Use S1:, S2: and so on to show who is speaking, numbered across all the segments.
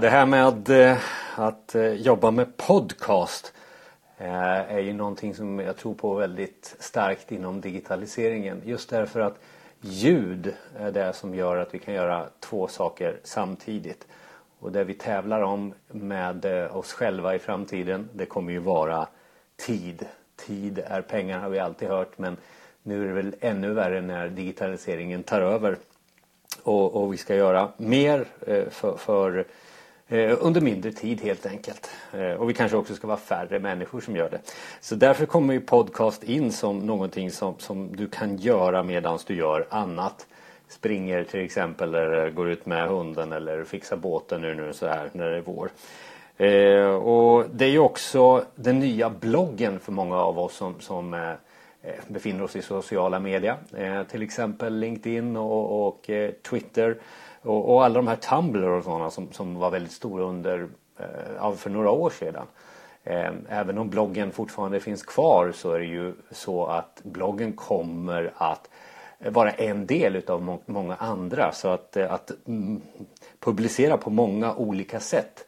S1: Det här med eh, att eh, jobba med podcast eh, är ju någonting som jag tror på väldigt starkt inom digitaliseringen. Just därför att ljud är det som gör att vi kan göra två saker samtidigt. Och det vi tävlar om med oss själva i framtiden det kommer ju vara tid. Tid är pengar har vi alltid hört men nu är det väl ännu värre när digitaliseringen tar över. Och, och vi ska göra mer för, för Eh, under mindre tid helt enkelt. Eh, och vi kanske också ska vara färre människor som gör det. Så därför kommer ju podcast in som någonting som, som du kan göra medan du gör annat. Springer till exempel eller går ut med hunden eller fixar båten nu, nu så här när det är vår. Eh, och det är ju också den nya bloggen för många av oss som, som eh, eh befinner oss i sociala medier. Eh, till exempel LinkedIn och, och Twitter och, och alla de här Tumblr och sådana som, som var väldigt stora under, eh, för några år sedan. Eh, även om bloggen fortfarande finns kvar så är det ju så att bloggen kommer att vara en del utav må många andra. Så att, eh, att mm, publicera på många olika sätt.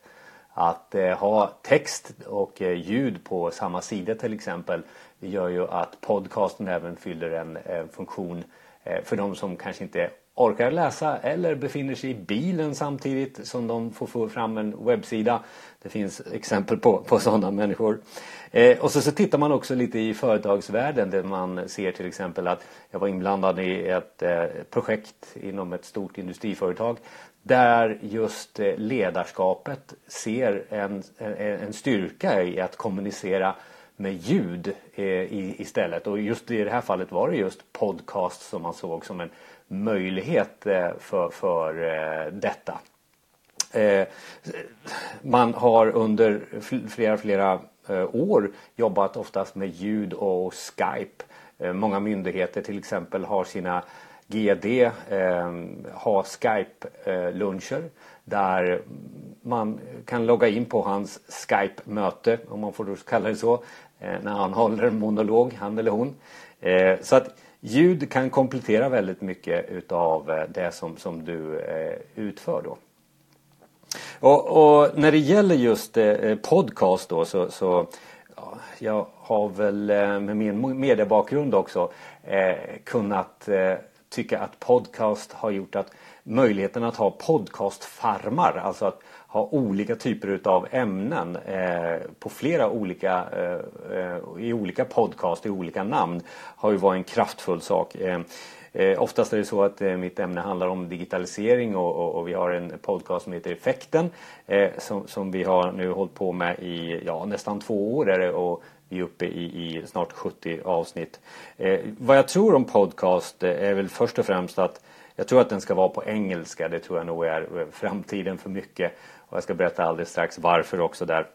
S1: Att eh, ha text och eh, ljud på samma sida till exempel det gör ju att podcasten även fyller en, en funktion eh, för de som kanske inte orkar läsa eller befinner sig i bilen samtidigt som de får få fram en webbsida. Det finns exempel på, på sådana människor. Eh, och så, så tittar man också lite i företagsvärlden där man ser till exempel att jag var inblandad i ett eh, projekt inom ett stort industriföretag där just eh, ledarskapet ser en, en, en styrka i att kommunicera med ljud eh, i, istället. Och just i det här fallet var det just podcast som man såg som en möjlighet eh, för, för eh, detta. Eh, man har under flera, flera år jobbat oftast med ljud och Skype. Många myndigheter till exempel har sina GD eh, har Skype-luncher där man kan logga in på hans Skype-möte, om man får kalla det så, när han håller en monolog, han eller hon. Eh, så att ljud kan komplettera väldigt mycket utav eh, det som, som du eh, utför då. Och, och, när det gäller just eh, podcast då så, så ja, jag har väl med min mediebakgrund också eh, kunnat eh, tycka att podcast har gjort att möjligheten att ha podcastfarmar, alltså att ha olika typer utav ämnen eh, på flera olika, eh, eh, i olika podcast, i olika namn har ju varit en kraftfull sak. Eh, eh oftast är det så att eh, mitt ämne handlar om digitalisering och, och, och vi har en podcast som heter Effekten eh, som, som, vi har nu hållit på med i ja, nästan två år är det, och vi är uppe i, i snart 70 avsnitt. Eh, vad jag tror om podcast är väl först och främst att jag tror att den ska vara på engelska. Det tror jag nog är framtiden för mycket. Och jag ska berätta alldeles strax varför också där.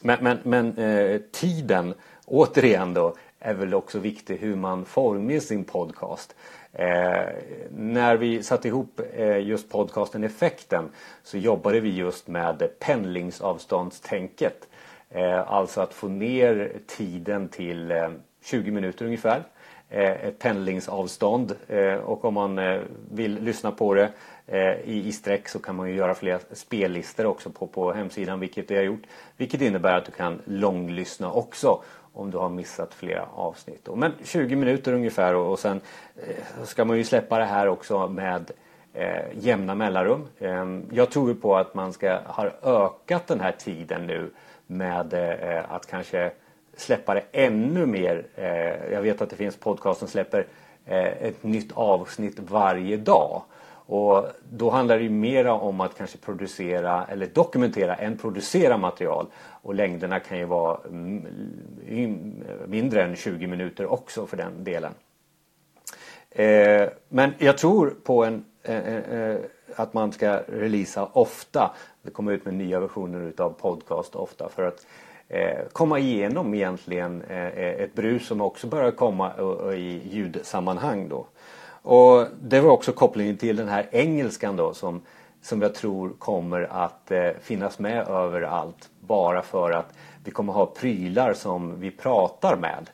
S1: Men, men, men eh, tiden, återigen då, är väl också viktig hur man formar sin podcast. Eh, när vi satte ihop eh, just podcasten Effekten så jobbade vi just med pendlingsavståndstänket. Eh, alltså att få ner tiden till eh, 20 minuter ungefär. Eh, ett pendlingsavstånd eh, och om man eh, vill lyssna på det i, i sträck så kan man ju göra fler spellistor också på, på hemsidan vilket jag har gjort. Vilket innebär att du kan långlyssna också om du har missat flera avsnitt. Men 20 minuter ungefär och, och sen ska man ju släppa det här också med eh, jämna mellanrum. Eh, jag tror på att man ska ha ökat den här tiden nu med eh, att kanske släppa det ännu mer. Eh, jag vet att det finns podcast som släpper eh, ett nytt avsnitt varje dag. Och då handlar det ju mera om att kanske producera eller dokumentera än producera material. Och längderna kan ju vara mm, mindre än 20 minuter också för den delen. Eh, men jag tror på en, eh, eh, eh, att man ska releasa ofta. Det kommer ut med nya versioner utav podcast ofta för att Eh, komma igenom egentligen eh, ett brus som också börjar komma i ljudsammanhang då. Och det var också kopplingen till den här engelskan då som, som jag tror kommer att eh, finnas med överallt bara för att vi kommer ha prylar som vi pratar med.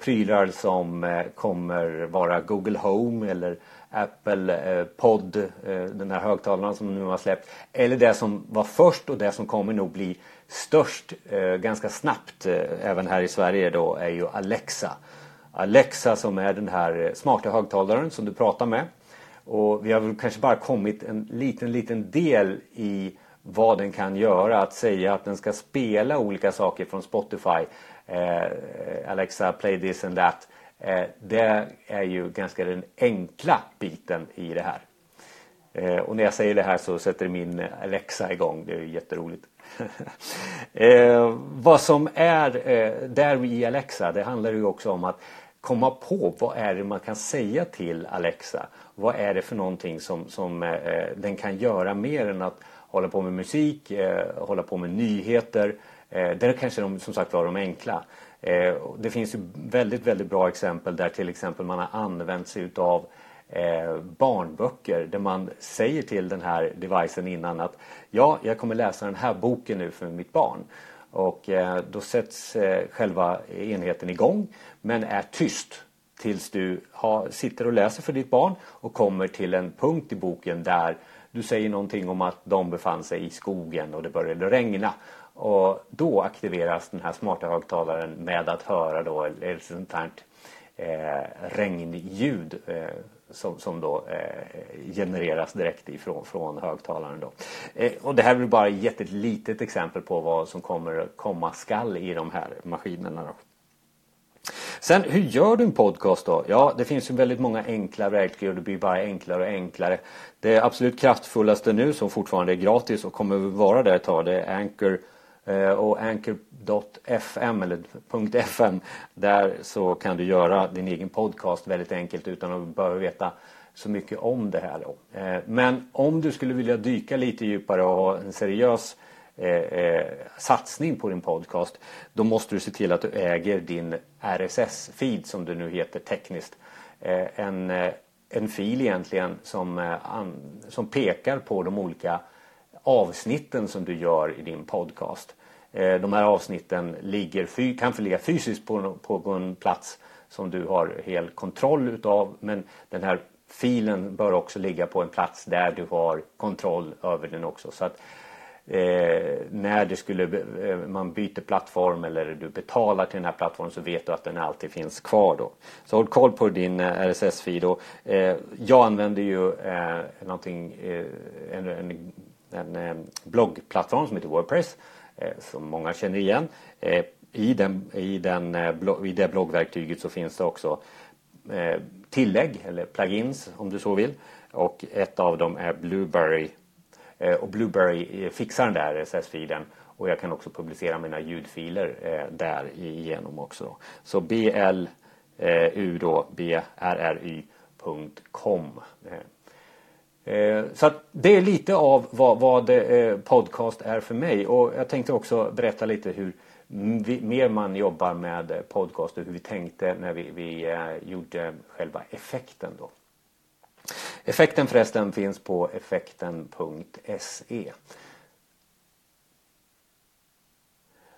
S1: Prylar som kommer vara Google Home eller Apple eh, Pod, eh, den här högtalaren som nu har släppt. Eller det som var först och det som kommer nog bli störst eh, ganska snabbt även här i Sverige då är ju Alexa. Alexa som är den här smarta högtalaren som du pratar med. Och vi har väl kanske bara kommit en liten, liten del i vad den kan göra. Att säga att den ska spela olika saker från Spotify. Alexa, play this and that. Eh, det är ju ganska den enkla biten i det här. Eh, och när jag säger det här så sätter min Alexa igång. Det är jätteroligt. Eh, vad som är eh, där i Alexa, det handlar ju också om att komma på vad är det man kan säga till Alexa. Vad är det för någonting som, som eh, den kan göra mer än att hålla på med musik, eh, hålla på med nyheter. Eh, där kanske de som sagt var de enkla. Eh, det finns ju väldigt, väldigt bra exempel där till exempel man har använt sig utav eh, barnböcker där man säger till den här devicen innan att ja, jag kommer läsa den här boken nu för mitt barn. Och eh, då sätts eh, själva enheten igång men är tyst tills du har, sitter och läser för ditt barn och kommer till en punkt i boken där du säger någonting om att de befann sig i skogen och det började regna. Och då aktiveras den här smarta högtalaren med att höra då ett sånt här eh, regnljud eh, som, som då eh, genereras direkt ifrån från högtalaren. Då. Eh, och det här är bara ett litet exempel på vad som kommer komma skall i de här maskinerna. Då. Sen hur gör du en podcast då? Ja, det finns ju väldigt många enkla verktyg och det blir bara enklare och enklare. Det absolut kraftfullaste nu som fortfarande är gratis och kommer vara det ett tag det är Anchor Eh, och Anchor.fm eller .fm Där så kan du göra din egen podcast väldigt enkelt utan att behöva veta så mycket om det här då. Eh, men om du skulle vilja dyka lite djupare och ha en seriös eh, satsning på din podcast då måste du se till att du äger din RSS-feed som det nu heter tekniskt. En, en fil egentligen som, som pekar på de olika avsnitten som du gör i din podcast. Eh, de här avsnitten ligger, kan ligga fysiskt på, på en plats som du har hel kontroll utav men den här filen bör också ligga på en plats där du har kontroll över den också. Så att eh, när det skulle, eh, man byter plattform eller du betalar till den här plattformen så vet du att den alltid finns kvar då. Så håll koll på din eh, RSS-feed. Eh, jag använder ju eh, någonting, eh, en, en, en, eh, bloggplattform som heter Wordpress eh, som många känner igen. Eh, I, den, i, den, I det bloggverktyget så finns det också tillägg eller plugins om du så vill. Och ett av dem är Blueberry och Blueberry fixar den där RSS-filen och jag kan också publicera mina ljudfiler där igenom också. Så BLU då, brry.com. Eh, så att det är lite av vad, vad eh, podcast är för mig och jag tänkte också berätta lite hur vi, mer man jobbar med eh, podcast och hur vi tänkte när vi, vi eh, gjorde själva effekten då. Effekten förresten finns på effekten.se.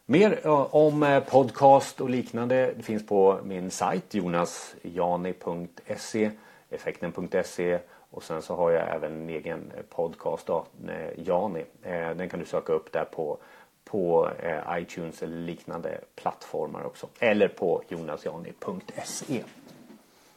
S1: Mer om podcast och liknande finns på min sajt jonasjani.se effekten.se och sen så har jag även en egen eh, podcast då, eh, Jani. Eh, den kan du söka upp där på, på iTunes eller liknande plattformar också. Eller på jonasjani.se.